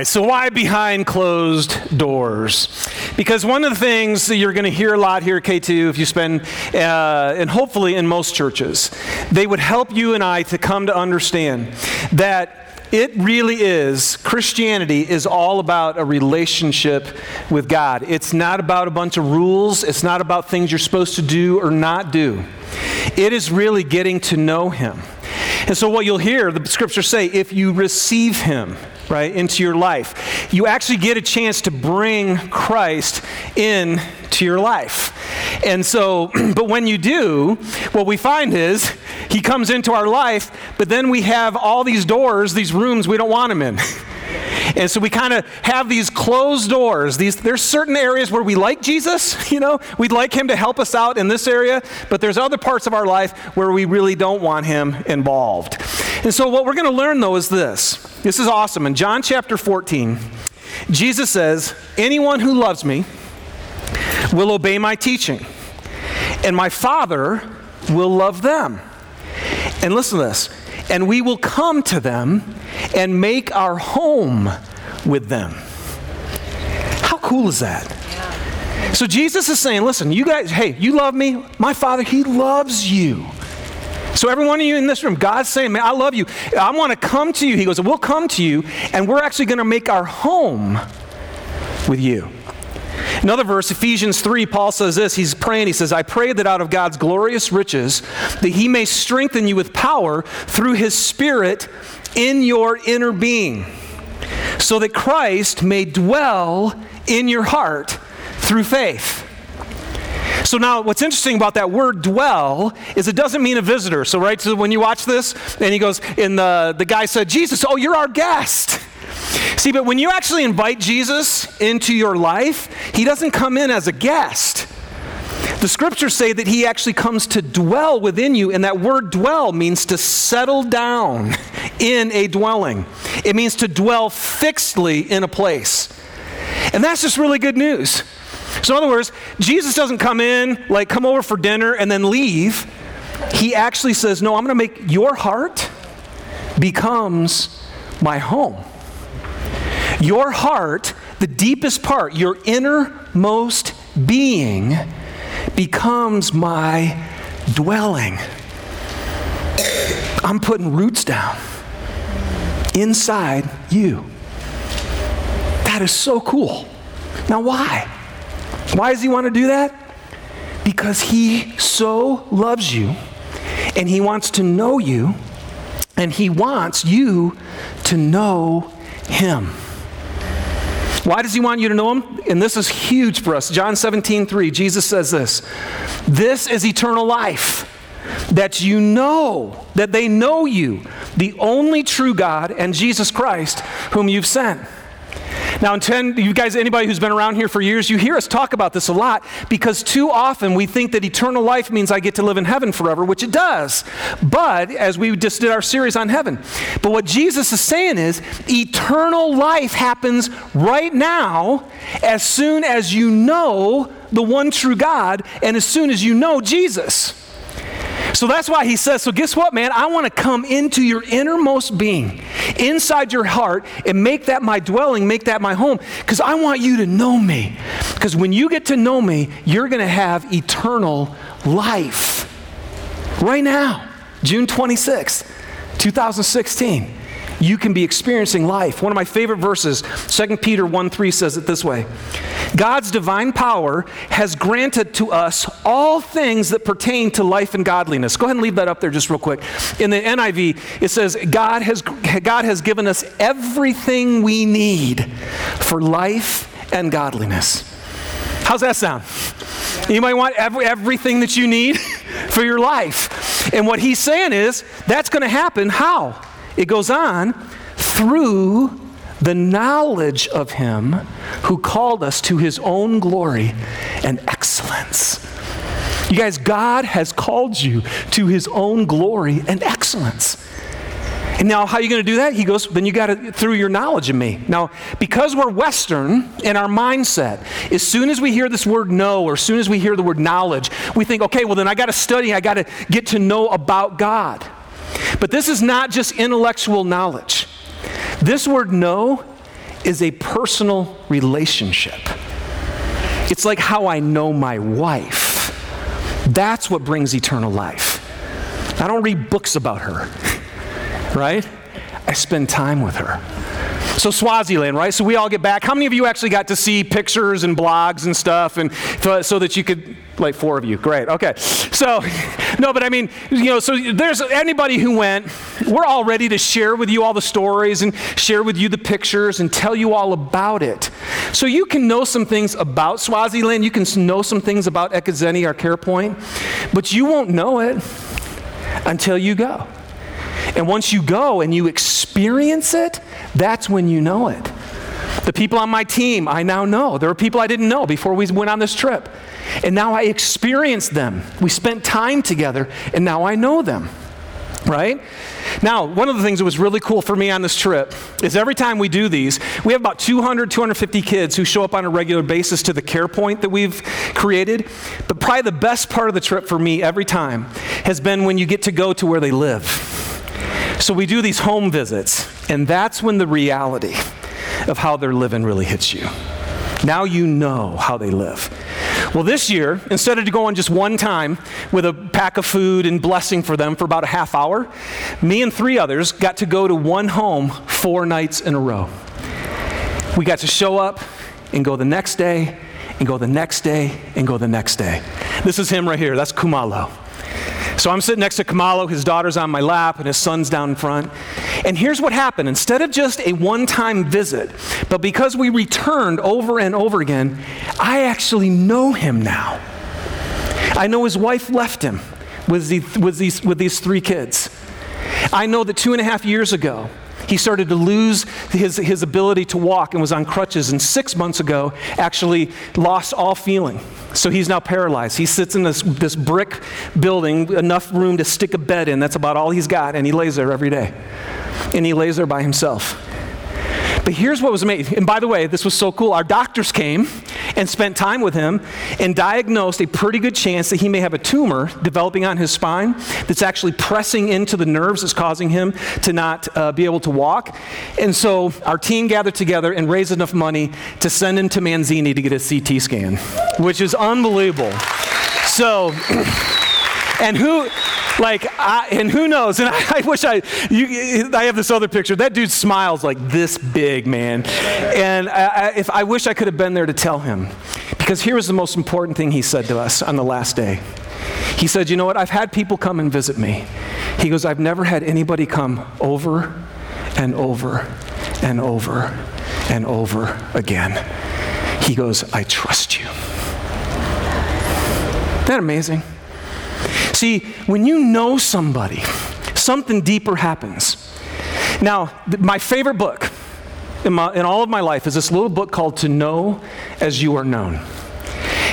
right, so why behind closed doors? Because one of the things that you're going to hear a lot here at K2, if you spend, uh, and hopefully in most churches, they would help you and I to come to understand that it really is, Christianity is all about a relationship with God. It's not about a bunch of rules, it's not about things you're supposed to do or not do. It is really getting to know Him. And so, what you'll hear the scriptures say if you receive Him, right, into your life, you actually get a chance to bring Christ in to your life. And so, but when you do, what we find is he comes into our life, but then we have all these doors, these rooms we don't want him in. And so we kind of have these closed doors. These, there's certain areas where we like Jesus, you know, we'd like him to help us out in this area, but there's other parts of our life where we really don't want him involved. And so what we're going to learn though is this. This is awesome. In John chapter 14, Jesus says, Anyone who loves me will obey my teaching, and my Father will love them. And listen to this and we will come to them and make our home with them. How cool is that? So Jesus is saying, listen, you guys, hey, you love me. My Father, He loves you. So, every one of you in this room, God's saying, Man, I love you. I want to come to you. He goes, We'll come to you, and we're actually going to make our home with you. Another verse, Ephesians 3, Paul says this. He's praying. He says, I pray that out of God's glorious riches, that he may strengthen you with power through his Spirit in your inner being, so that Christ may dwell in your heart through faith. So now, what's interesting about that word dwell is it doesn't mean a visitor. So, right, so when you watch this, and he goes, and the, the guy said, Jesus, oh, you're our guest. See, but when you actually invite Jesus into your life, he doesn't come in as a guest. The scriptures say that he actually comes to dwell within you, and that word dwell means to settle down in a dwelling. It means to dwell fixedly in a place. And that's just really good news. So, in other words, Jesus doesn't come in, like come over for dinner and then leave. He actually says, No, I'm going to make your heart becomes my home. Your heart, the deepest part, your innermost being, becomes my dwelling. I'm putting roots down inside you. That is so cool. Now, why? Why does he want to do that? Because he so loves you and he wants to know you and he wants you to know him. Why does he want you to know him? And this is huge for us. John 17, 3, Jesus says this This is eternal life, that you know, that they know you, the only true God, and Jesus Christ, whom you've sent. Now, intend, you guys, anybody who's been around here for years, you hear us talk about this a lot because too often we think that eternal life means I get to live in heaven forever, which it does. But, as we just did our series on heaven, but what Jesus is saying is eternal life happens right now as soon as you know the one true God and as soon as you know Jesus. So that's why he says, So guess what, man? I want to come into your innermost being, inside your heart, and make that my dwelling, make that my home, because I want you to know me. Because when you get to know me, you're going to have eternal life. Right now, June 26th, 2016 you can be experiencing life. One of my favorite verses, 2 Peter 1 3 says it this way God's divine power has granted to us all things that pertain to life and godliness. Go ahead and leave that up there just real quick. In the NIV, it says, God has, God has given us everything we need for life and godliness. How's that sound? You might want every, everything that you need for your life. And what he's saying is that's going to happen. How? It goes on through the knowledge of him who called us to his own glory and excellence. You guys, God has called you to his own glory and excellence. And now, how are you going to do that? He goes, then you got to, through your knowledge of me. Now, because we're Western in our mindset, as soon as we hear this word know, or as soon as we hear the word knowledge, we think, okay, well, then I got to study, I got to get to know about God. But this is not just intellectual knowledge. This word know is a personal relationship. It's like how I know my wife. That's what brings eternal life. I don't read books about her, right? I spend time with her. So Swaziland, right? So we all get back. How many of you actually got to see pictures and blogs and stuff, and so that you could, like four of you, great, okay. So, no, but I mean, you know, so there's anybody who went. We're all ready to share with you all the stories and share with you the pictures and tell you all about it. So you can know some things about Swaziland. You can know some things about Ekazeni, our care point, but you won't know it until you go. And once you go and you experience it, that's when you know it. The people on my team, I now know. There are people I didn't know before we went on this trip. And now I experienced them. We spent time together, and now I know them. Right? Now, one of the things that was really cool for me on this trip is every time we do these, we have about 200, 250 kids who show up on a regular basis to the care point that we've created. But probably the best part of the trip for me every time has been when you get to go to where they live. So we do these home visits, and that's when the reality of how they're living really hits you. Now you know how they live. Well, this year, instead of going just one time with a pack of food and blessing for them for about a half hour, me and three others got to go to one home four nights in a row. We got to show up and go the next day and go the next day and go the next day. This is him right here. That's Kumalo. So I'm sitting next to Kumalo, his daughter's on my lap, and his son's down in front. And here's what happened instead of just a one time visit, but because we returned over and over again, I actually know him now. I know his wife left him with, the, with, these, with these three kids. I know that two and a half years ago, he started to lose his, his ability to walk and was on crutches, and six months ago, actually lost all feeling. So he's now paralyzed. He sits in this, this brick building, enough room to stick a bed in. That's about all he's got, and he lays there every day. And he lays there by himself. But here's what was amazing. And by the way, this was so cool. Our doctors came and spent time with him and diagnosed a pretty good chance that he may have a tumor developing on his spine that's actually pressing into the nerves that's causing him to not uh, be able to walk. And so our team gathered together and raised enough money to send him to Manzini to get a CT scan, which is unbelievable. So, and who, like, I, and who knows? And I, I wish I, you, I have this other picture. That dude smiles like this big, man. And I, if I wish I could have been there to tell him, because here was the most important thing he said to us on the last day. He said, "You know what? I've had people come and visit me." He goes, "I've never had anybody come over and over and over and over again." He goes, "I trust you." Isn't that amazing? See, when you know somebody, something deeper happens. Now, th- my favorite book in, my, in all of my life is this little book called To Know as You Are Known.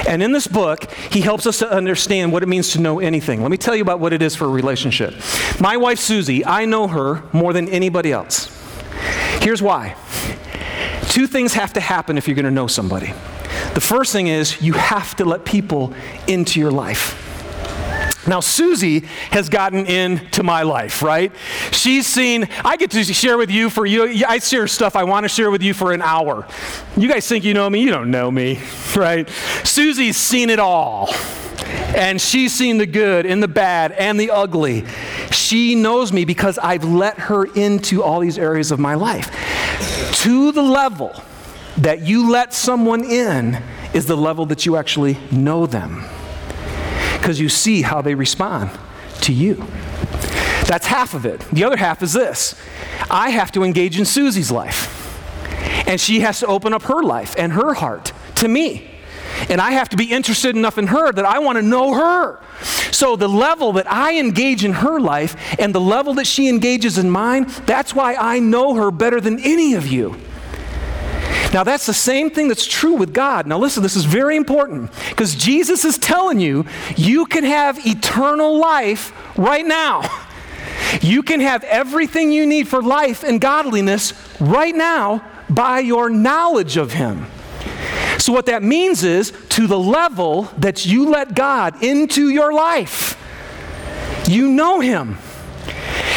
And in this book, he helps us to understand what it means to know anything. Let me tell you about what it is for a relationship. My wife, Susie, I know her more than anybody else. Here's why two things have to happen if you're going to know somebody. The first thing is you have to let people into your life. Now, Susie has gotten into my life, right? She's seen, I get to share with you for you, I share stuff I want to share with you for an hour. You guys think you know me, you don't know me, right? Susie's seen it all. And she's seen the good and the bad and the ugly. She knows me because I've let her into all these areas of my life. To the level that you let someone in is the level that you actually know them because you see how they respond to you. That's half of it. The other half is this I have to engage in Susie's life, and she has to open up her life and her heart to me. And I have to be interested enough in her that I want to know her. So, the level that I engage in her life and the level that she engages in mine, that's why I know her better than any of you. Now, that's the same thing that's true with God. Now, listen, this is very important because Jesus is telling you you can have eternal life right now. You can have everything you need for life and godliness right now by your knowledge of Him. So, what that means is to the level that you let God into your life, you know Him.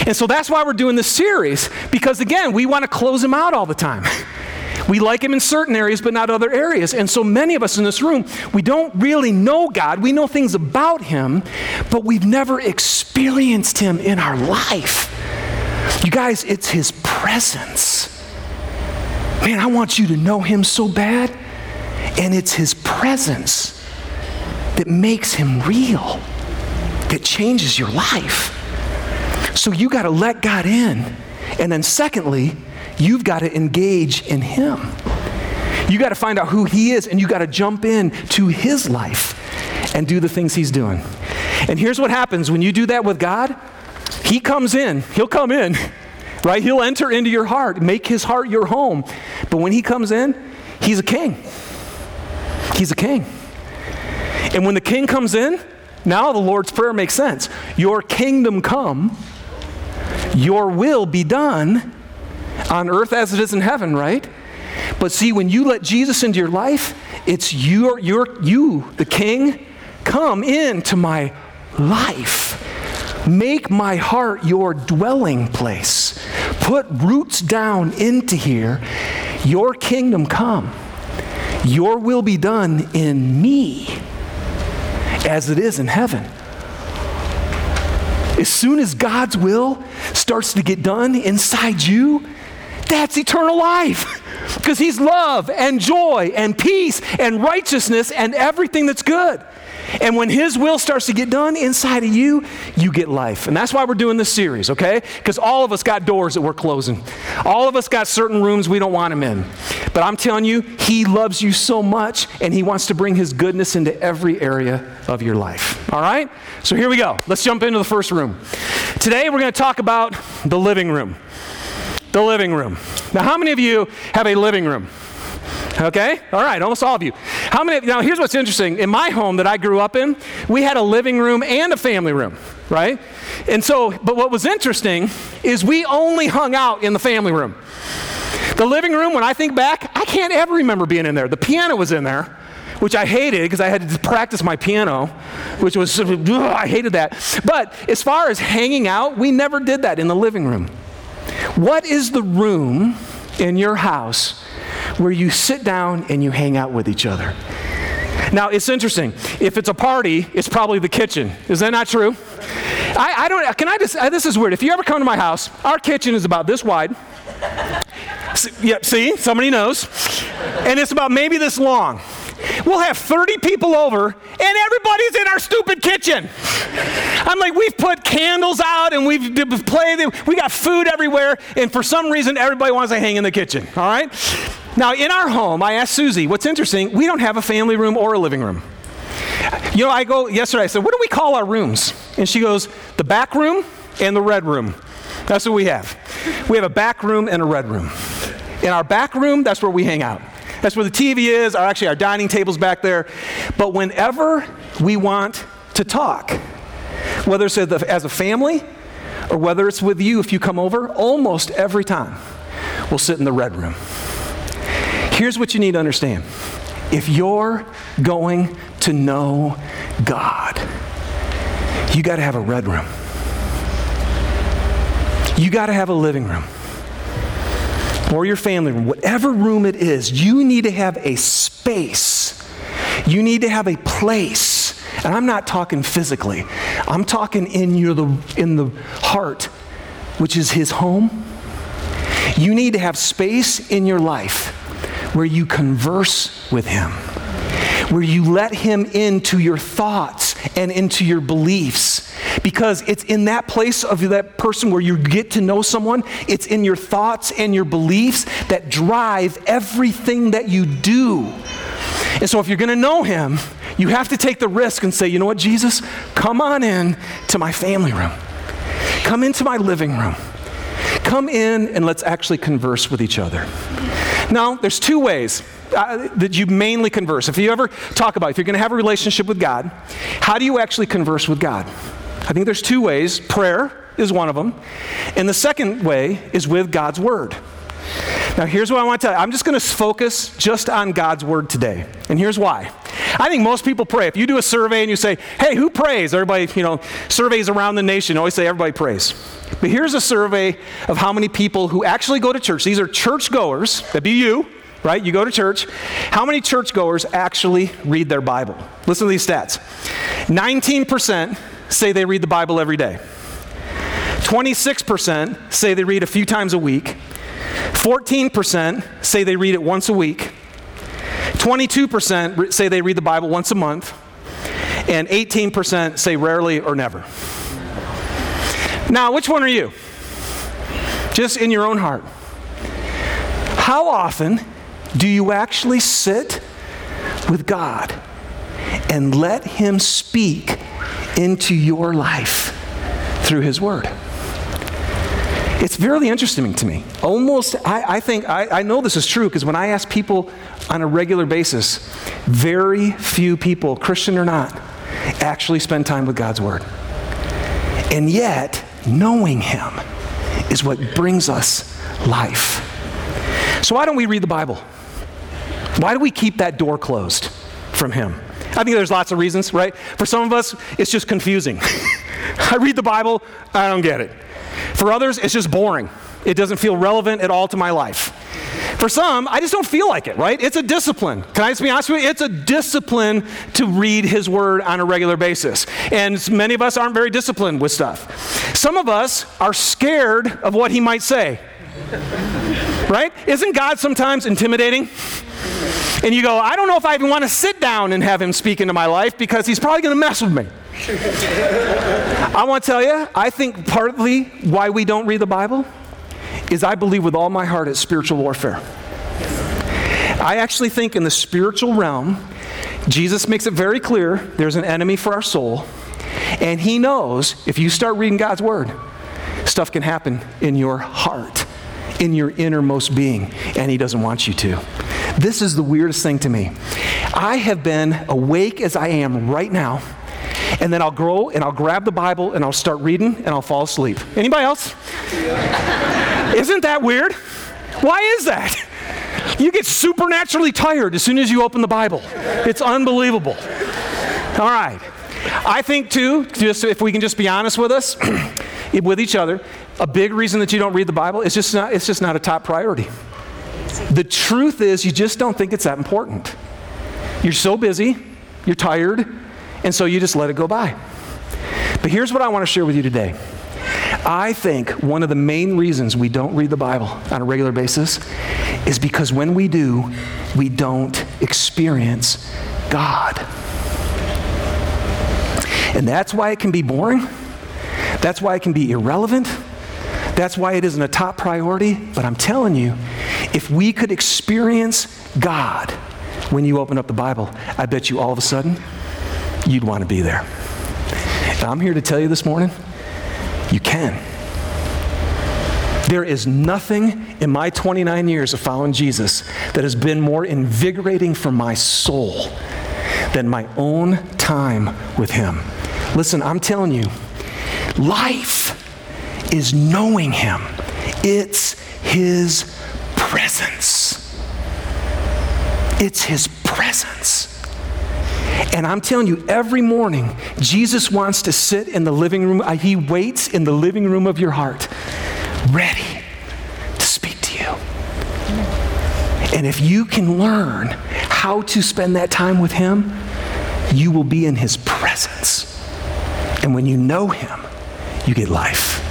And so that's why we're doing this series, because again, we want to close Him out all the time. We like Him in certain areas, but not other areas. And so many of us in this room, we don't really know God. We know things about Him, but we've never experienced Him in our life. You guys, it's His presence. Man, I want you to know Him so bad. And it's His presence that makes Him real, that changes your life. So you got to let God in. And then, secondly, you've got to engage in Him. You got to find out who He is, and you got to jump in to His life and do the things He's doing. And here's what happens when you do that with God He comes in, He'll come in, right? He'll enter into your heart, make His heart your home. But when He comes in, He's a king. He's a king. And when the king comes in, now the Lord's Prayer makes sense. Your kingdom come, your will be done on earth as it is in heaven, right? But see, when you let Jesus into your life, it's your, your, you, the king, come into my life. Make my heart your dwelling place. Put roots down into here. Your kingdom come. Your will be done in me as it is in heaven. As soon as God's will starts to get done inside you, that's eternal life. Because He's love and joy and peace and righteousness and everything that's good. And when His will starts to get done inside of you, you get life. And that's why we're doing this series, okay? Because all of us got doors that we're closing. All of us got certain rooms we don't want Him in. But I'm telling you, He loves you so much, and He wants to bring His goodness into every area of your life. All right? So here we go. Let's jump into the first room. Today, we're going to talk about the living room. The living room. Now, how many of you have a living room? Okay? All right, almost all of you. How many? Now, here's what's interesting. In my home that I grew up in, we had a living room and a family room, right? And so, but what was interesting is we only hung out in the family room. The living room, when I think back, I can't ever remember being in there. The piano was in there, which I hated because I had to practice my piano, which was, ugh, I hated that. But as far as hanging out, we never did that in the living room. What is the room in your house where you sit down and you hang out with each other. Now, it's interesting. If it's a party, it's probably the kitchen. Is that not true? I, I don't, can I just, uh, this is weird. If you ever come to my house, our kitchen is about this wide. Yep, see, somebody knows. And it's about maybe this long. We'll have 30 people over, and everybody's in our stupid kitchen. I'm like, we've put candles out and we've played, we got food everywhere, and for some reason, everybody wants to hang in the kitchen, all right? Now, in our home, I asked Susie, what's interesting, we don't have a family room or a living room. You know, I go yesterday, I said, what do we call our rooms? And she goes, the back room and the red room. That's what we have. We have a back room and a red room. In our back room, that's where we hang out. That's where the TV is, or actually our dining table's back there. But whenever we want to talk, whether it's as a family or whether it's with you if you come over, almost every time we'll sit in the red room. Here's what you need to understand if you're going to know God, you got to have a red room. You got to have a living room or your family room, whatever room it is, you need to have a space. You need to have a place. And I'm not talking physically, I'm talking in, your, the, in the heart, which is his home. You need to have space in your life where you converse with Him, where you let Him into your thoughts and into your beliefs. Because it's in that place of that person where you get to know someone, it's in your thoughts and your beliefs that drive everything that you do. And so if you're going to know Him, you have to take the risk and say, you know what, Jesus, come on in to my family room. Come into my living room. Come in and let's actually converse with each other. Now, there's two ways uh, that you mainly converse. If you ever talk about if you're going to have a relationship with God, how do you actually converse with God? I think there's two ways. Prayer is one of them. And the second way is with God's Word. Now, here's what I want to tell you. I'm just going to focus just on God's Word today. And here's why. I think most people pray. If you do a survey and you say, hey, who prays? Everybody, you know, surveys around the nation always say everybody prays. But here's a survey of how many people who actually go to church. These are church goers, that'd be you, right? You go to church. How many churchgoers actually read their Bible? Listen to these stats 19% say they read the Bible every day, 26% say they read a few times a week, 14% say they read it once a week, 22% say they read the Bible once a month, and 18% say rarely or never. Now, which one are you? Just in your own heart. How often do you actually sit with God and let Him speak into your life through His Word? It's very interesting to me. Almost, I, I think, I, I know this is true because when I ask people on a regular basis, very few people, Christian or not, actually spend time with God's Word. And yet, knowing Him is what brings us life. So, why don't we read the Bible? Why do we keep that door closed from Him? I think there's lots of reasons, right? For some of us, it's just confusing. I read the Bible, I don't get it. For others, it's just boring. It doesn't feel relevant at all to my life. For some, I just don't feel like it, right? It's a discipline. Can I just be honest with you? It's a discipline to read His Word on a regular basis. And many of us aren't very disciplined with stuff. Some of us are scared of what He might say. Right? Isn't God sometimes intimidating? And you go, I don't know if I even want to sit down and have Him speak into my life because He's probably going to mess with me. I want to tell you, I think partly why we don't read the Bible is I believe with all my heart it's spiritual warfare. I actually think in the spiritual realm, Jesus makes it very clear there's an enemy for our soul, and he knows if you start reading God's word, stuff can happen in your heart, in your innermost being, and he doesn't want you to. This is the weirdest thing to me. I have been awake as I am right now, and then I'll grow and I'll grab the Bible and I'll start reading and I'll fall asleep. Anybody else? Isn't that weird? Why is that? You get supernaturally tired as soon as you open the Bible. It's unbelievable. All right. I think, too, just if we can just be honest with us, with each other, a big reason that you don't read the Bible is just not, it's just not a top priority. The truth is, you just don't think it's that important. You're so busy, you're tired, and so you just let it go by. But here's what I want to share with you today. I think one of the main reasons we don't read the Bible on a regular basis is because when we do, we don't experience God. And that's why it can be boring. That's why it can be irrelevant. That's why it isn't a top priority. But I'm telling you, if we could experience God when you open up the Bible, I bet you all of a sudden you'd want to be there. And I'm here to tell you this morning you can. There is nothing in my 29 years of following Jesus that has been more invigorating for my soul than my own time with Him. Listen, I'm telling you, life is knowing Him, it's His presence. It's His presence. And I'm telling you, every morning, Jesus wants to sit in the living room. Uh, he waits in the living room of your heart, ready to speak to you. And if you can learn how to spend that time with Him, you will be in His presence. And when you know Him, you get life.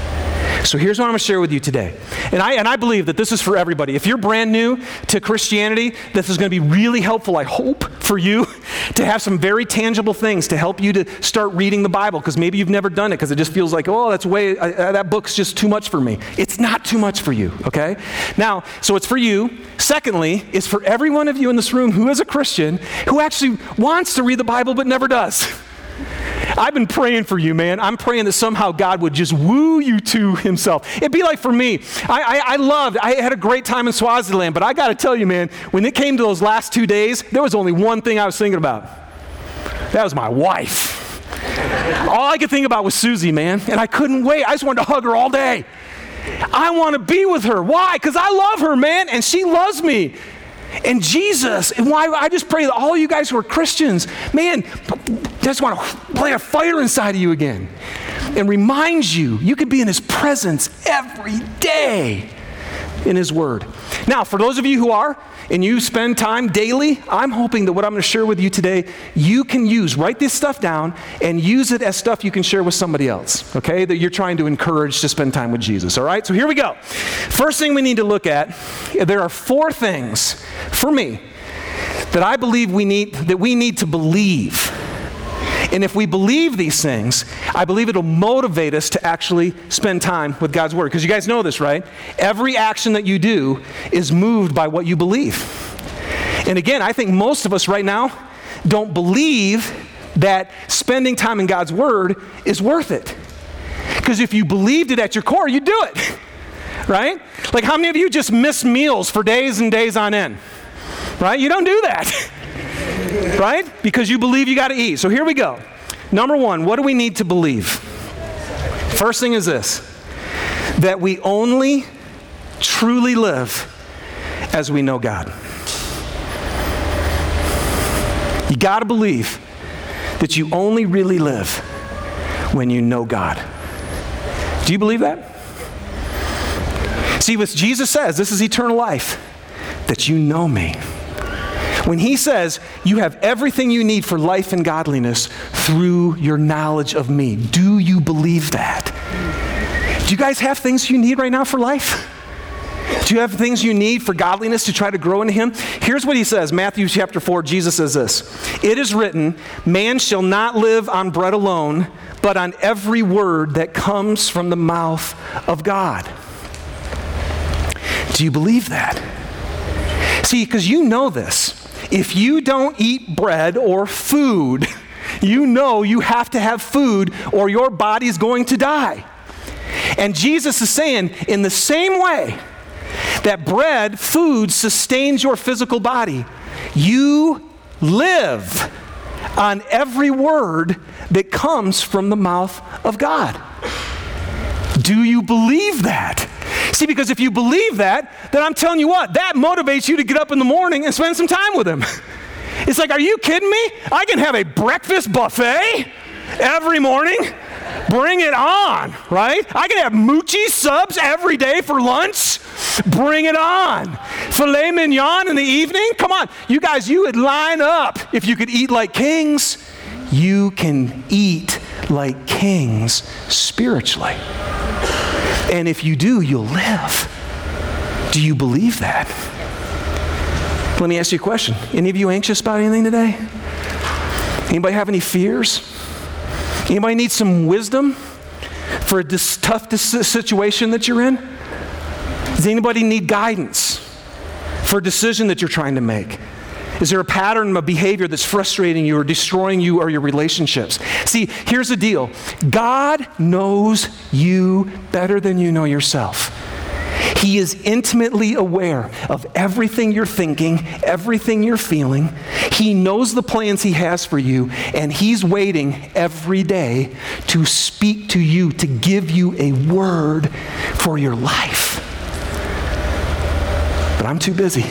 So here's what I'm going to share with you today. And I, and I believe that this is for everybody. If you're brand new to Christianity, this is going to be really helpful, I hope, for you to have some very tangible things to help you to start reading the Bible because maybe you've never done it because it just feels like, oh, that's way, uh, that book's just too much for me. It's not too much for you, okay? Now, so it's for you. Secondly, it's for every one of you in this room who is a Christian who actually wants to read the Bible but never does. I've been praying for you, man. I'm praying that somehow God would just woo you to Himself. It'd be like for me, I, I, I loved, I had a great time in Swaziland, but I got to tell you, man, when it came to those last two days, there was only one thing I was thinking about. That was my wife. All I could think about was Susie, man, and I couldn't wait. I just wanted to hug her all day. I want to be with her. Why? Because I love her, man, and she loves me. And Jesus, and why I just pray that all you guys who are Christians, man, just want to play a fire inside of you again and reminds you you could be in his presence every day in his word. Now, for those of you who are, and you spend time daily, I'm hoping that what I'm going to share with you today, you can use. Write this stuff down and use it as stuff you can share with somebody else, okay? That you're trying to encourage to spend time with Jesus, all right? So here we go. First thing we need to look at there are four things for me that I believe we need, that we need to believe and if we believe these things, I believe it'll motivate us to actually spend time with God's Word. Because you guys know this, right? Every action that you do is moved by what you believe. And again, I think most of us right now don't believe that spending time in God's Word is worth it. Because if you believed it at your core, you'd do it. Right? Like, how many of you just miss meals for days and days on end? Right? You don't do that. right? Because you believe you got to eat. So here we go. Number one, what do we need to believe? First thing is this that we only truly live as we know God. You got to believe that you only really live when you know God. Do you believe that? See, what Jesus says, this is eternal life, that you know me. When he says, You have everything you need for life and godliness through your knowledge of me, do you believe that? Do you guys have things you need right now for life? Do you have things you need for godliness to try to grow into Him? Here's what He says Matthew chapter 4, Jesus says this It is written, Man shall not live on bread alone, but on every word that comes from the mouth of God. Do you believe that? See, because you know this. If you don't eat bread or food, you know you have to have food or your body's going to die. And Jesus is saying, in the same way that bread, food, sustains your physical body, you live on every word that comes from the mouth of God. Do you believe that? See, because if you believe that, then I'm telling you what, that motivates you to get up in the morning and spend some time with Him. It's like, are you kidding me? I can have a breakfast buffet every morning. Bring it on, right? I can have Mucci subs every day for lunch. Bring it on. Filet mignon in the evening. Come on. You guys, you would line up if you could eat like kings. You can eat like kings spiritually. And if you do, you'll live. Do you believe that? Let me ask you a question. Any of you anxious about anything today? Anybody have any fears? Anybody need some wisdom for a dis- tough dis- situation that you're in? Does anybody need guidance for a decision that you're trying to make? Is there a pattern of behavior that's frustrating you or destroying you or your relationships? See, here's the deal God knows you better than you know yourself. He is intimately aware of everything you're thinking, everything you're feeling. He knows the plans He has for you, and He's waiting every day to speak to you, to give you a word for your life. But I'm too busy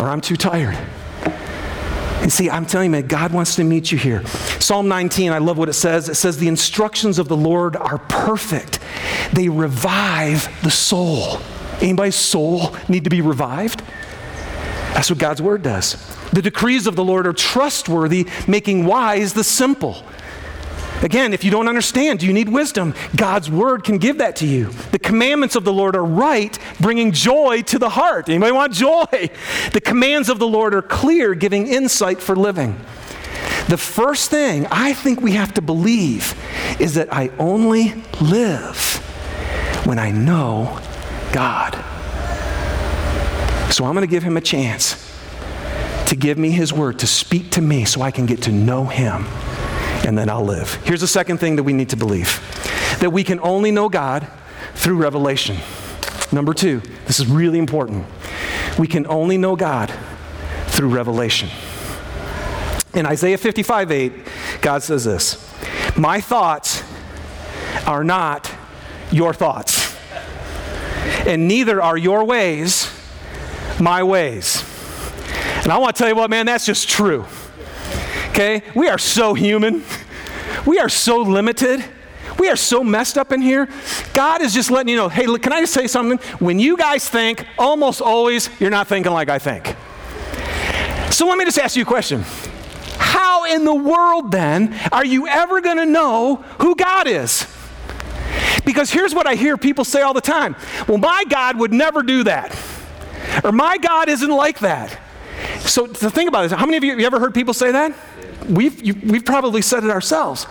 or I'm too tired. And see, I'm telling you, man, God wants to meet you here. Psalm 19, I love what it says. It says, The instructions of the Lord are perfect, they revive the soul. Anybody's soul need to be revived? That's what God's word does. The decrees of the Lord are trustworthy, making wise the simple. Again, if you don't understand, do you need wisdom? God's word can give that to you. The commandments of the Lord are right, bringing joy to the heart. Anybody want joy? The commands of the Lord are clear, giving insight for living. The first thing I think we have to believe is that I only live when I know God. So I'm going to give him a chance to give me his word, to speak to me so I can get to know him and then I'll live. Here's the second thing that we need to believe that we can only know God through revelation. Number two, this is really important. We can only know God through revelation. In Isaiah 55 8, God says this My thoughts are not your thoughts, and neither are your ways my ways. And I want to tell you what, man, that's just true okay? We are so human. We are so limited. We are so messed up in here. God is just letting you know hey, look, can I just say something? When you guys think, almost always, you're not thinking like I think. So let me just ask you a question. How in the world then are you ever going to know who God is? Because here's what I hear people say all the time Well, my God would never do that. Or my God isn't like that. So to think about this, how many of you, have you ever heard people say that? We've, you, we've probably said it ourselves.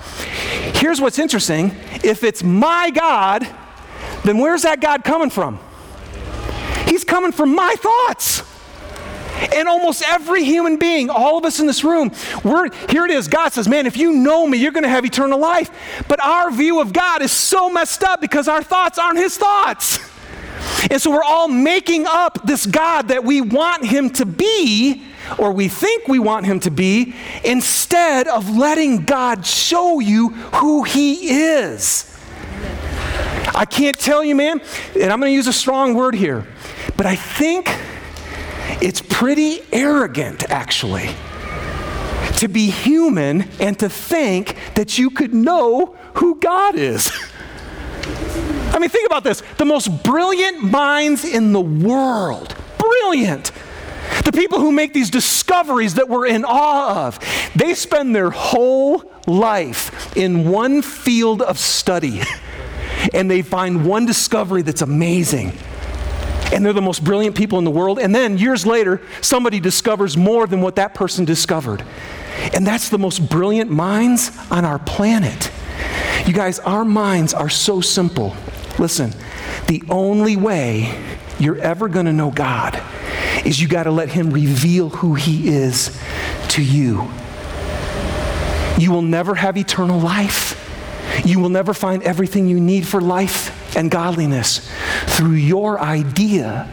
Here's what's interesting if it's my God, then where's that God coming from? He's coming from my thoughts. And almost every human being, all of us in this room, we're, here it is. God says, Man, if you know me, you're going to have eternal life. But our view of God is so messed up because our thoughts aren't his thoughts. And so we're all making up this God that we want him to be or we think we want him to be, instead of letting God show you who he is. I can't tell you, man, and I'm going to use a strong word here, but I think it's pretty arrogant, actually, to be human and to think that you could know who God is. I mean, think about this the most brilliant minds in the world, brilliant, the people who make these discoveries that we're in awe of, they spend their whole life in one field of study and they find one discovery that's amazing. And they're the most brilliant people in the world. And then years later, somebody discovers more than what that person discovered. And that's the most brilliant minds on our planet. You guys, our minds are so simple. Listen, the only way you're ever going to know God is you got to let Him reveal who He is to you. You will never have eternal life. You will never find everything you need for life and godliness through your idea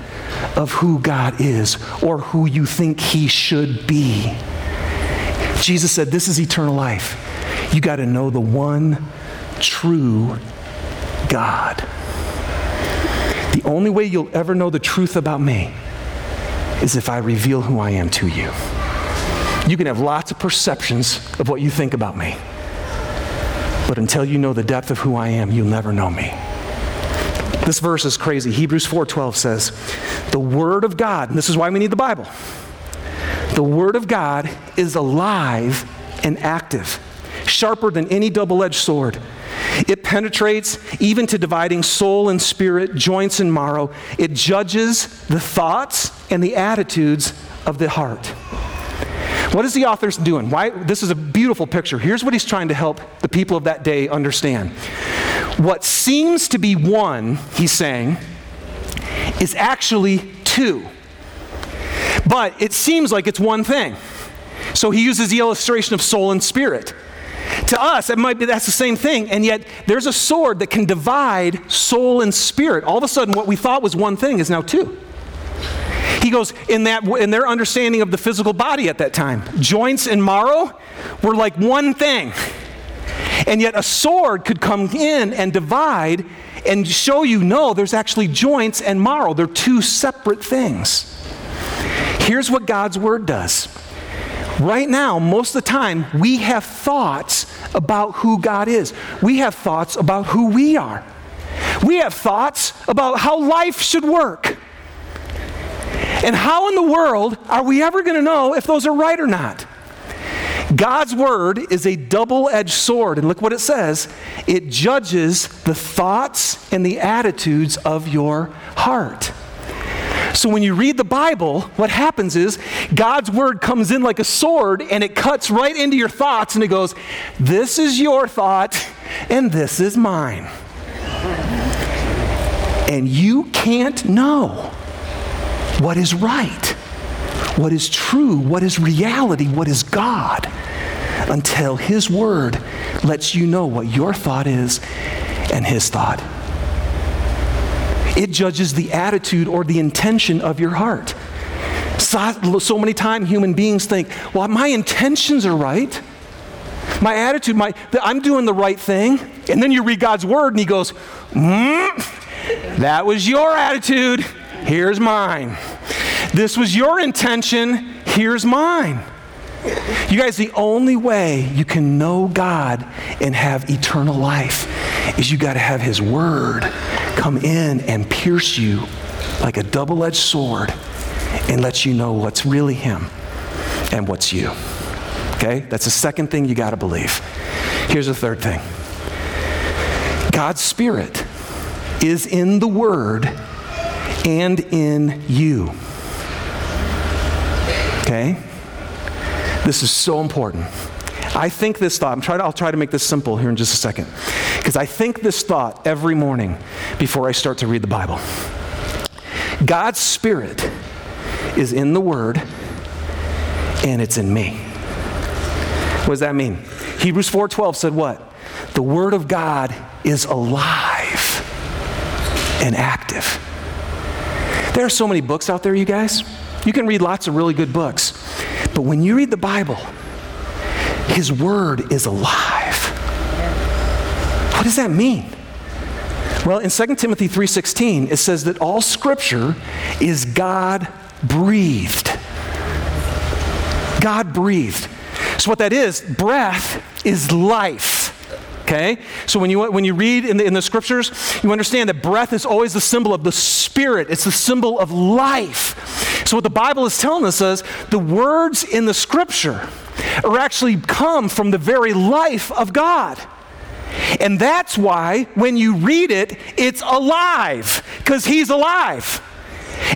of who God is or who you think He should be. Jesus said, This is eternal life. You got to know the one true God. Only way you'll ever know the truth about me is if I reveal who I am to you. You can have lots of perceptions of what you think about me. But until you know the depth of who I am, you'll never know me. This verse is crazy. Hebrews 4:12 says, "The word of God, and this is why we need the Bible. The word of God is alive and active, sharper than any double-edged sword." It penetrates even to dividing soul and spirit, joints and marrow. It judges the thoughts and the attitudes of the heart. What is the author doing? Why? This is a beautiful picture. Here's what he's trying to help the people of that day understand. What seems to be one, he's saying, is actually two. But it seems like it's one thing. So he uses the illustration of soul and spirit. To us, it might be that's the same thing, and yet there's a sword that can divide soul and spirit. All of a sudden, what we thought was one thing is now two. He goes, in, that, in their understanding of the physical body at that time, joints and marrow were like one thing. And yet a sword could come in and divide and show you no, there's actually joints and marrow. They're two separate things. Here's what God's word does Right now, most of the time, we have thoughts about who God is. We have thoughts about who we are. We have thoughts about how life should work. And how in the world are we ever going to know if those are right or not? God's word is a double edged sword, and look what it says it judges the thoughts and the attitudes of your heart. So when you read the Bible, what happens is God's word comes in like a sword and it cuts right into your thoughts and it goes, This is your thought and this is mine. And you can't know what is right, what is true, what is reality, what is God until His Word lets you know what your thought is and His thought. It judges the attitude or the intention of your heart. So, so many times human beings think, well, my intentions are right. My attitude, my, I'm doing the right thing. And then you read God's word and he goes, mm, that was your attitude. Here's mine. This was your intention. Here's mine. You guys, the only way you can know God and have eternal life is you got to have His Word come in and pierce you like a double edged sword and let you know what's really Him and what's you. Okay? That's the second thing you got to believe. Here's the third thing God's Spirit is in the Word and in you. Okay? This is so important. I think this thought, I'm to, I'll try to make this simple here in just a second. Because I think this thought every morning before I start to read the Bible. God's Spirit is in the Word and it's in me. What does that mean? Hebrews 4:12 said what? The Word of God is alive and active. There are so many books out there, you guys. You can read lots of really good books. But when you read the Bible, His Word is alive. Does that mean? Well, in 2 Timothy 3:16, it says that all scripture is God breathed. God breathed. So what that is, breath is life. Okay? So when you, when you read in the, in the scriptures, you understand that breath is always the symbol of the spirit. It's the symbol of life. So what the Bible is telling us is the words in the scripture are actually come from the very life of God. And that's why when you read it, it's alive, because he's alive.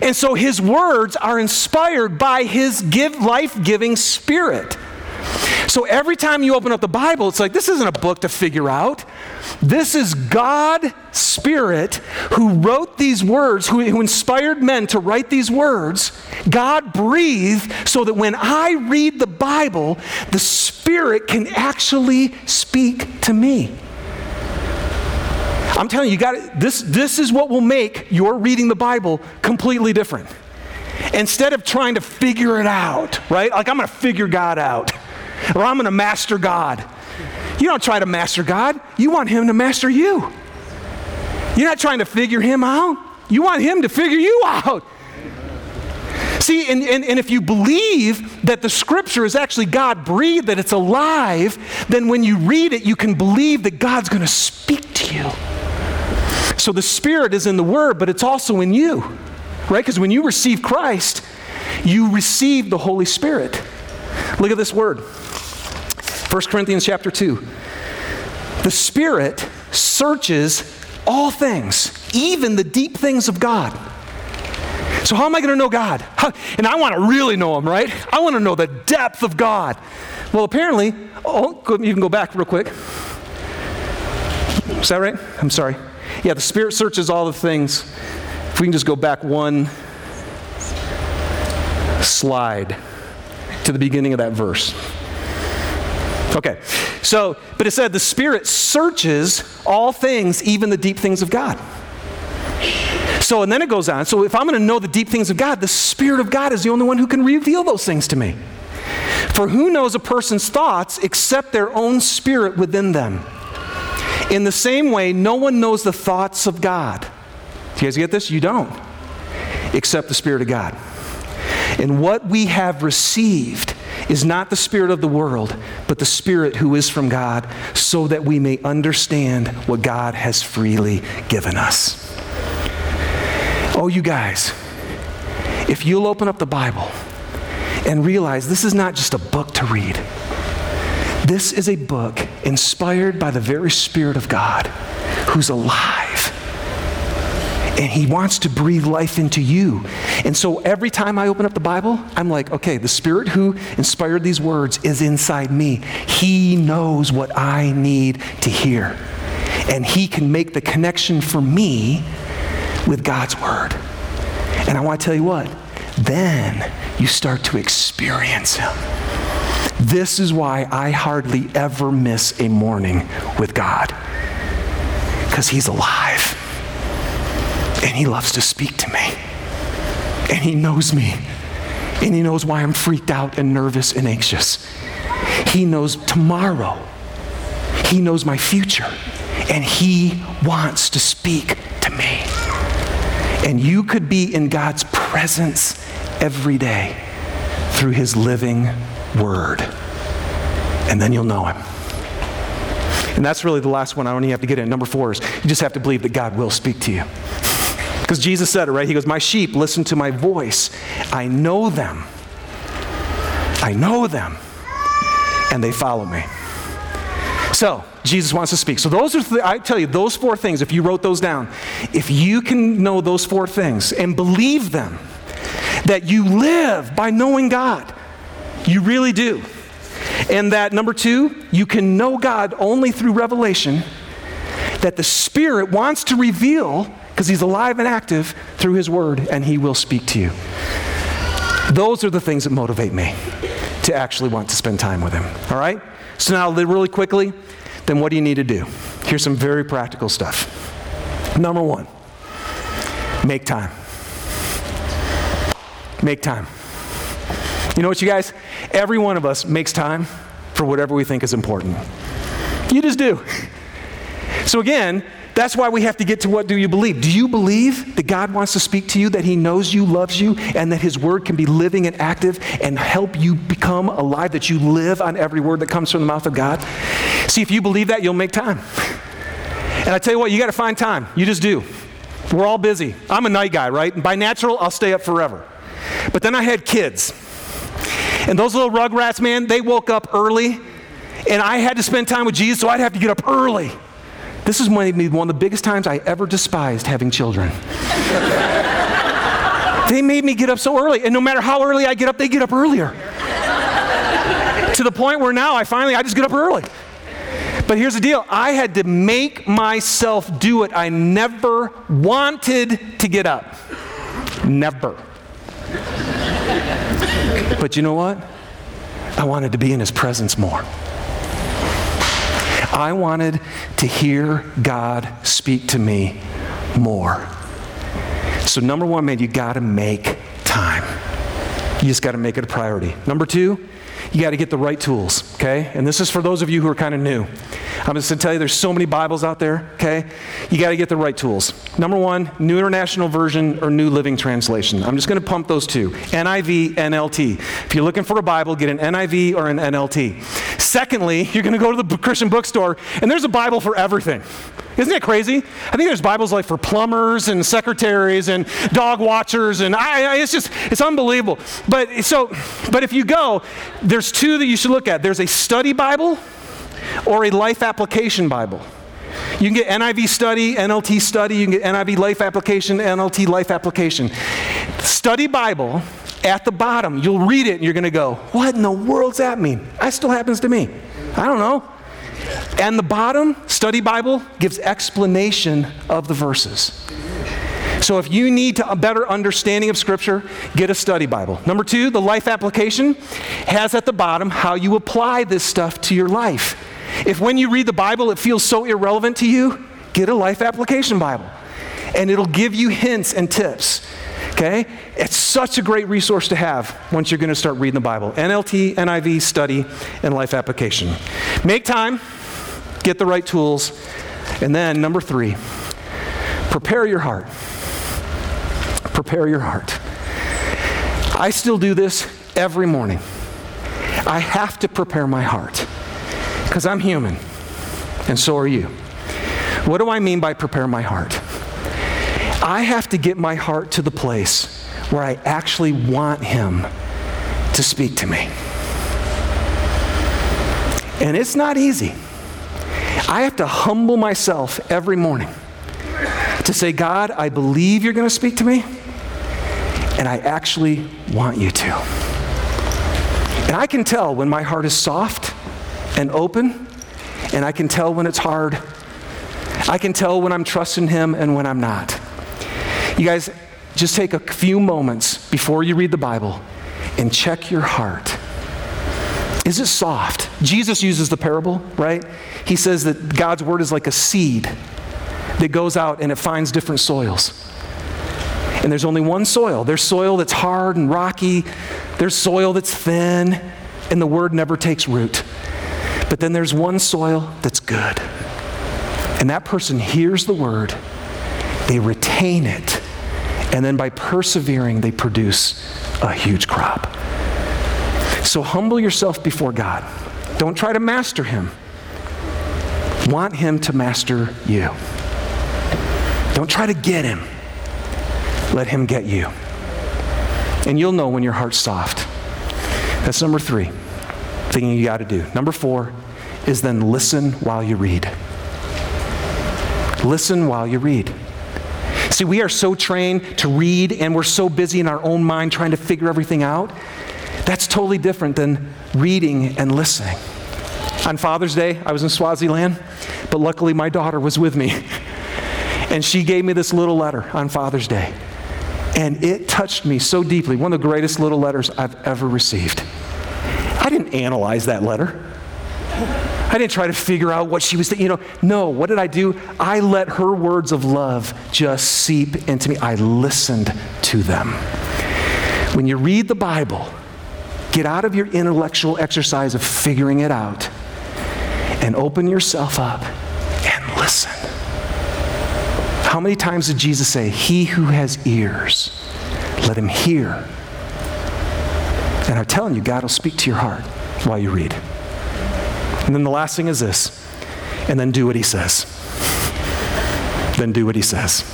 And so his words are inspired by his give, life giving spirit. So every time you open up the Bible, it's like this isn't a book to figure out. This is God Spirit who wrote these words, who, who inspired men to write these words. God breathed so that when I read the Bible, the Spirit can actually speak to me. I'm telling you, you got this. This is what will make your reading the Bible completely different. Instead of trying to figure it out, right? Like I'm going to figure God out, or I'm going to master God. You don't try to master God. You want Him to master you. You're not trying to figure Him out. You want Him to figure you out. See, and, and, and if you believe that the scripture is actually God breathed, that it's alive, then when you read it, you can believe that God's going to speak to you. So the Spirit is in the Word, but it's also in you, right? Because when you receive Christ, you receive the Holy Spirit. Look at this word 1 Corinthians chapter 2. The Spirit searches all things, even the deep things of God. So, how am I going to know God? How, and I want to really know Him, right? I want to know the depth of God. Well, apparently, oh, you can go back real quick. Is that right? I'm sorry. Yeah, the Spirit searches all the things. If we can just go back one slide to the beginning of that verse. Okay, so, but it said the Spirit searches all things, even the deep things of God. So, and then it goes on. So, if I'm going to know the deep things of God, the Spirit of God is the only one who can reveal those things to me. For who knows a person's thoughts except their own spirit within them? In the same way, no one knows the thoughts of God. Do you guys get this? You don't, except the Spirit of God. And what we have received is not the Spirit of the world, but the Spirit who is from God, so that we may understand what God has freely given us. Oh, you guys, if you'll open up the Bible and realize this is not just a book to read. This is a book inspired by the very Spirit of God who's alive. And He wants to breathe life into you. And so every time I open up the Bible, I'm like, okay, the Spirit who inspired these words is inside me. He knows what I need to hear. And He can make the connection for me with God's Word. And I want to tell you what, then you start to experience Him. This is why I hardly ever miss a morning with God, because He's alive. And He loves to speak to me. And He knows me. And He knows why I'm freaked out and nervous and anxious. He knows tomorrow. He knows my future. And He wants to speak to me. And you could be in God's presence every day through His living word. And then you'll know him. And that's really the last one. I don't even have to get in. Number four is you just have to believe that God will speak to you. Because Jesus said it, right? He goes, My sheep listen to my voice. I know them. I know them. And they follow me. So, Jesus wants to speak. So, those are, the, I tell you, those four things, if you wrote those down, if you can know those four things and believe them, that you live by knowing God, you really do. And that, number two, you can know God only through revelation, that the Spirit wants to reveal because He's alive and active through His Word, and He will speak to you. Those are the things that motivate me to actually want to spend time with Him. All right? So, now, really quickly, then what do you need to do? Here's some very practical stuff. Number one, make time. Make time. You know what, you guys? Every one of us makes time for whatever we think is important. You just do. So, again, that's why we have to get to what do you believe? Do you believe that God wants to speak to you, that He knows you, loves you, and that His word can be living and active and help you become alive, that you live on every word that comes from the mouth of God? See, if you believe that, you'll make time. And I tell you what, you got to find time. You just do. We're all busy. I'm a night guy, right? And by natural, I'll stay up forever. But then I had kids. And those little rugrats, man, they woke up early. And I had to spend time with Jesus, so I'd have to get up early. This is one of the biggest times I ever despised having children. they made me get up so early, and no matter how early I get up, they get up earlier. to the point where now I finally I just get up early. But here's the deal I had to make myself do it. I never wanted to get up. Never. But you know what? I wanted to be in his presence more. I wanted to hear God speak to me more. So, number one, man, you got to make time. You just got to make it a priority. Number two, you got to get the right tools, okay? And this is for those of you who are kind of new. I'm just going to tell you there's so many Bibles out there, okay? You got to get the right tools. Number one, New International Version or New Living Translation. I'm just going to pump those two NIV, NLT. If you're looking for a Bible, get an NIV or an NLT. Secondly, you're going to go to the Christian bookstore, and there's a Bible for everything. Isn't that crazy? I think there's Bibles like for plumbers and secretaries and dog watchers, and I, I, it's just it's unbelievable. But so, but if you go, there's two that you should look at. There's a study Bible or a life application Bible. You can get NIV study, NLT study, you can get NIV life application, NLT life application. Study Bible, at the bottom, you'll read it and you're going to go, What in the world's that mean? That still happens to me. I don't know. And the bottom, study Bible, gives explanation of the verses. So if you need a better understanding of Scripture, get a study Bible. Number two, the life application has at the bottom how you apply this stuff to your life. If when you read the Bible it feels so irrelevant to you, get a life application Bible. And it'll give you hints and tips. Okay? It's such a great resource to have once you're going to start reading the Bible. NLT, NIV, study, and life application. Make time, get the right tools, and then number three, prepare your heart prepare your heart. I still do this every morning. I have to prepare my heart because I'm human, and so are you. What do I mean by prepare my heart? I have to get my heart to the place where I actually want Him to speak to me. And it's not easy. I have to humble myself every morning to say, God, I believe you're going to speak to me and I actually want you to. And I can tell when my heart is soft and open, and I can tell when it's hard. I can tell when I'm trusting Him and when I'm not. You guys, just take a few moments before you read the Bible and check your heart. Is it soft? Jesus uses the parable, right? He says that God's word is like a seed that goes out and it finds different soils. And there's only one soil. There's soil that's hard and rocky, there's soil that's thin, and the word never takes root. But then there's one soil that's good. And that person hears the word, they retain it, and then by persevering, they produce a huge crop. So humble yourself before God. Don't try to master Him. Want Him to master you. Don't try to get Him, let Him get you. And you'll know when your heart's soft. That's number three, thing you got to do. Number four is then listen while you read. Listen while you read. See, we are so trained to read and we're so busy in our own mind trying to figure everything out. That's totally different than reading and listening. On Father's Day, I was in Swaziland, but luckily my daughter was with me. And she gave me this little letter on Father's Day. And it touched me so deeply. One of the greatest little letters I've ever received. I didn't analyze that letter. I didn't try to figure out what she was thinking. You know, no, what did I do? I let her words of love just seep into me. I listened to them. When you read the Bible, get out of your intellectual exercise of figuring it out and open yourself up and listen. How many times did Jesus say, He who has ears, let him hear? And I'm telling you, God will speak to your heart while you read. And then the last thing is this and then do what he says. Then do what he says.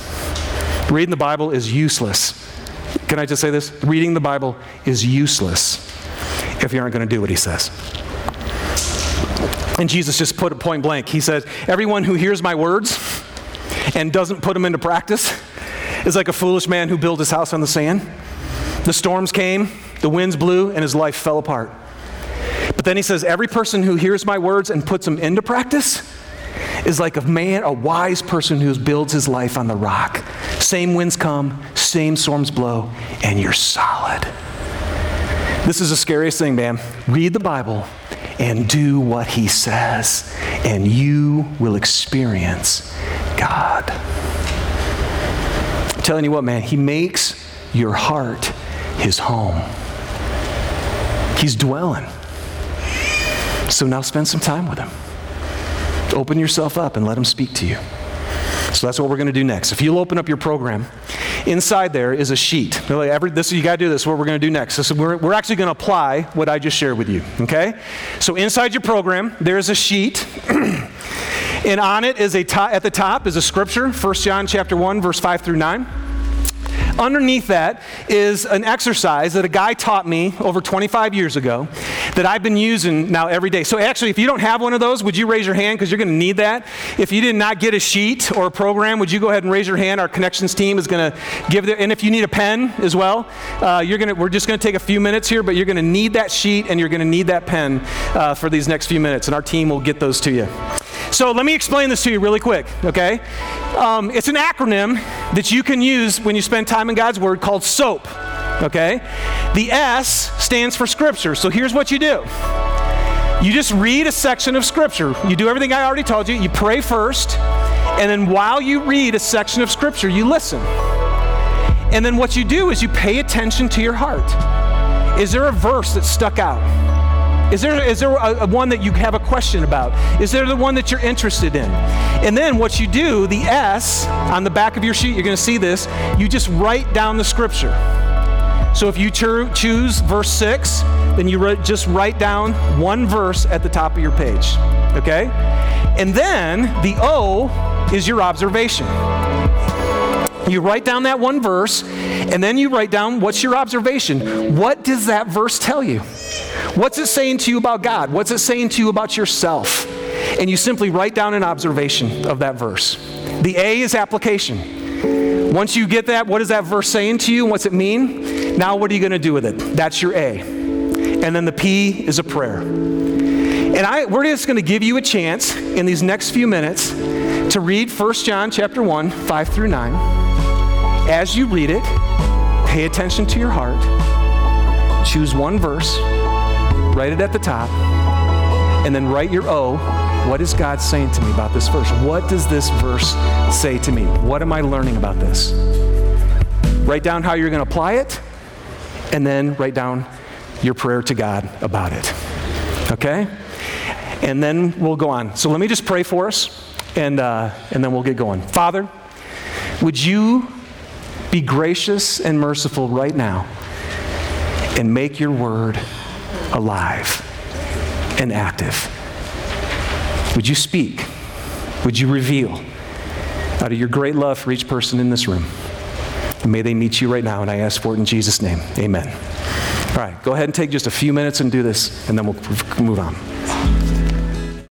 Reading the Bible is useless. Can I just say this? Reading the Bible is useless if you aren't going to do what he says. And Jesus just put it point blank. He says, Everyone who hears my words and doesn't put them into practice is like a foolish man who built his house on the sand. The storms came, the winds blew, and his life fell apart. But then he says, Every person who hears my words and puts them into practice is like a man, a wise person who builds his life on the rock. Same winds come, same storms blow, and you're solid. This is the scariest thing, man. Read the Bible and do what he says, and you will experience God. I'm telling you what, man, he makes your heart his home. He's dwelling. So now spend some time with him. Open yourself up and let him speak to you. So that's what we're going to do next. If you'll open up your program, inside there is a sheet. Every, this you got to do this. What we're going to do next. We're, we're actually going to apply what I just shared with you. Okay. So inside your program, there's a sheet. and on it is a at the top is a scripture, 1 John chapter 1, verse 5 through 9. Underneath that is an exercise that a guy taught me over 25 years ago that I've been using now every day. So, actually, if you don't have one of those, would you raise your hand because you're going to need that? If you did not get a sheet or a program, would you go ahead and raise your hand? Our connections team is going to give it. And if you need a pen as well, uh, you're to, we're just going to take a few minutes here, but you're going to need that sheet and you're going to need that pen uh, for these next few minutes, and our team will get those to you. So let me explain this to you really quick, okay? Um, it's an acronym that you can use when you spend time in God's Word called SOAP, okay? The S stands for Scripture. So here's what you do you just read a section of Scripture. You do everything I already told you. You pray first, and then while you read a section of Scripture, you listen. And then what you do is you pay attention to your heart. Is there a verse that stuck out? Is there, is there a, a, one that you have a question about? Is there the one that you're interested in? And then what you do, the S on the back of your sheet, you're going to see this, you just write down the scripture. So if you cho- choose verse 6, then you re- just write down one verse at the top of your page. Okay? And then the O is your observation. You write down that one verse, and then you write down what's your observation. What does that verse tell you? What's it saying to you about God? What's it saying to you about yourself? And you simply write down an observation of that verse. The A is application. Once you get that, what is that verse saying to you? What's it mean? Now, what are you going to do with it? That's your A. And then the P is a prayer. And I, we're just going to give you a chance in these next few minutes to read 1 John chapter 1, 5 through 9. As you read it, pay attention to your heart. Choose one verse write it at the top, and then write your O. What is God saying to me about this verse? What does this verse say to me? What am I learning about this? Write down how you're going to apply it, and then write down your prayer to God about it. Okay? And then we'll go on. So let me just pray for us, and, uh, and then we'll get going. Father, would you be gracious and merciful right now and make your word alive and active. Would you speak? would you reveal out of your great love for each person in this room? May they meet you right now, and I ask for it in Jesus' name. Amen. All right, go ahead and take just a few minutes and do this, and then we'll move on.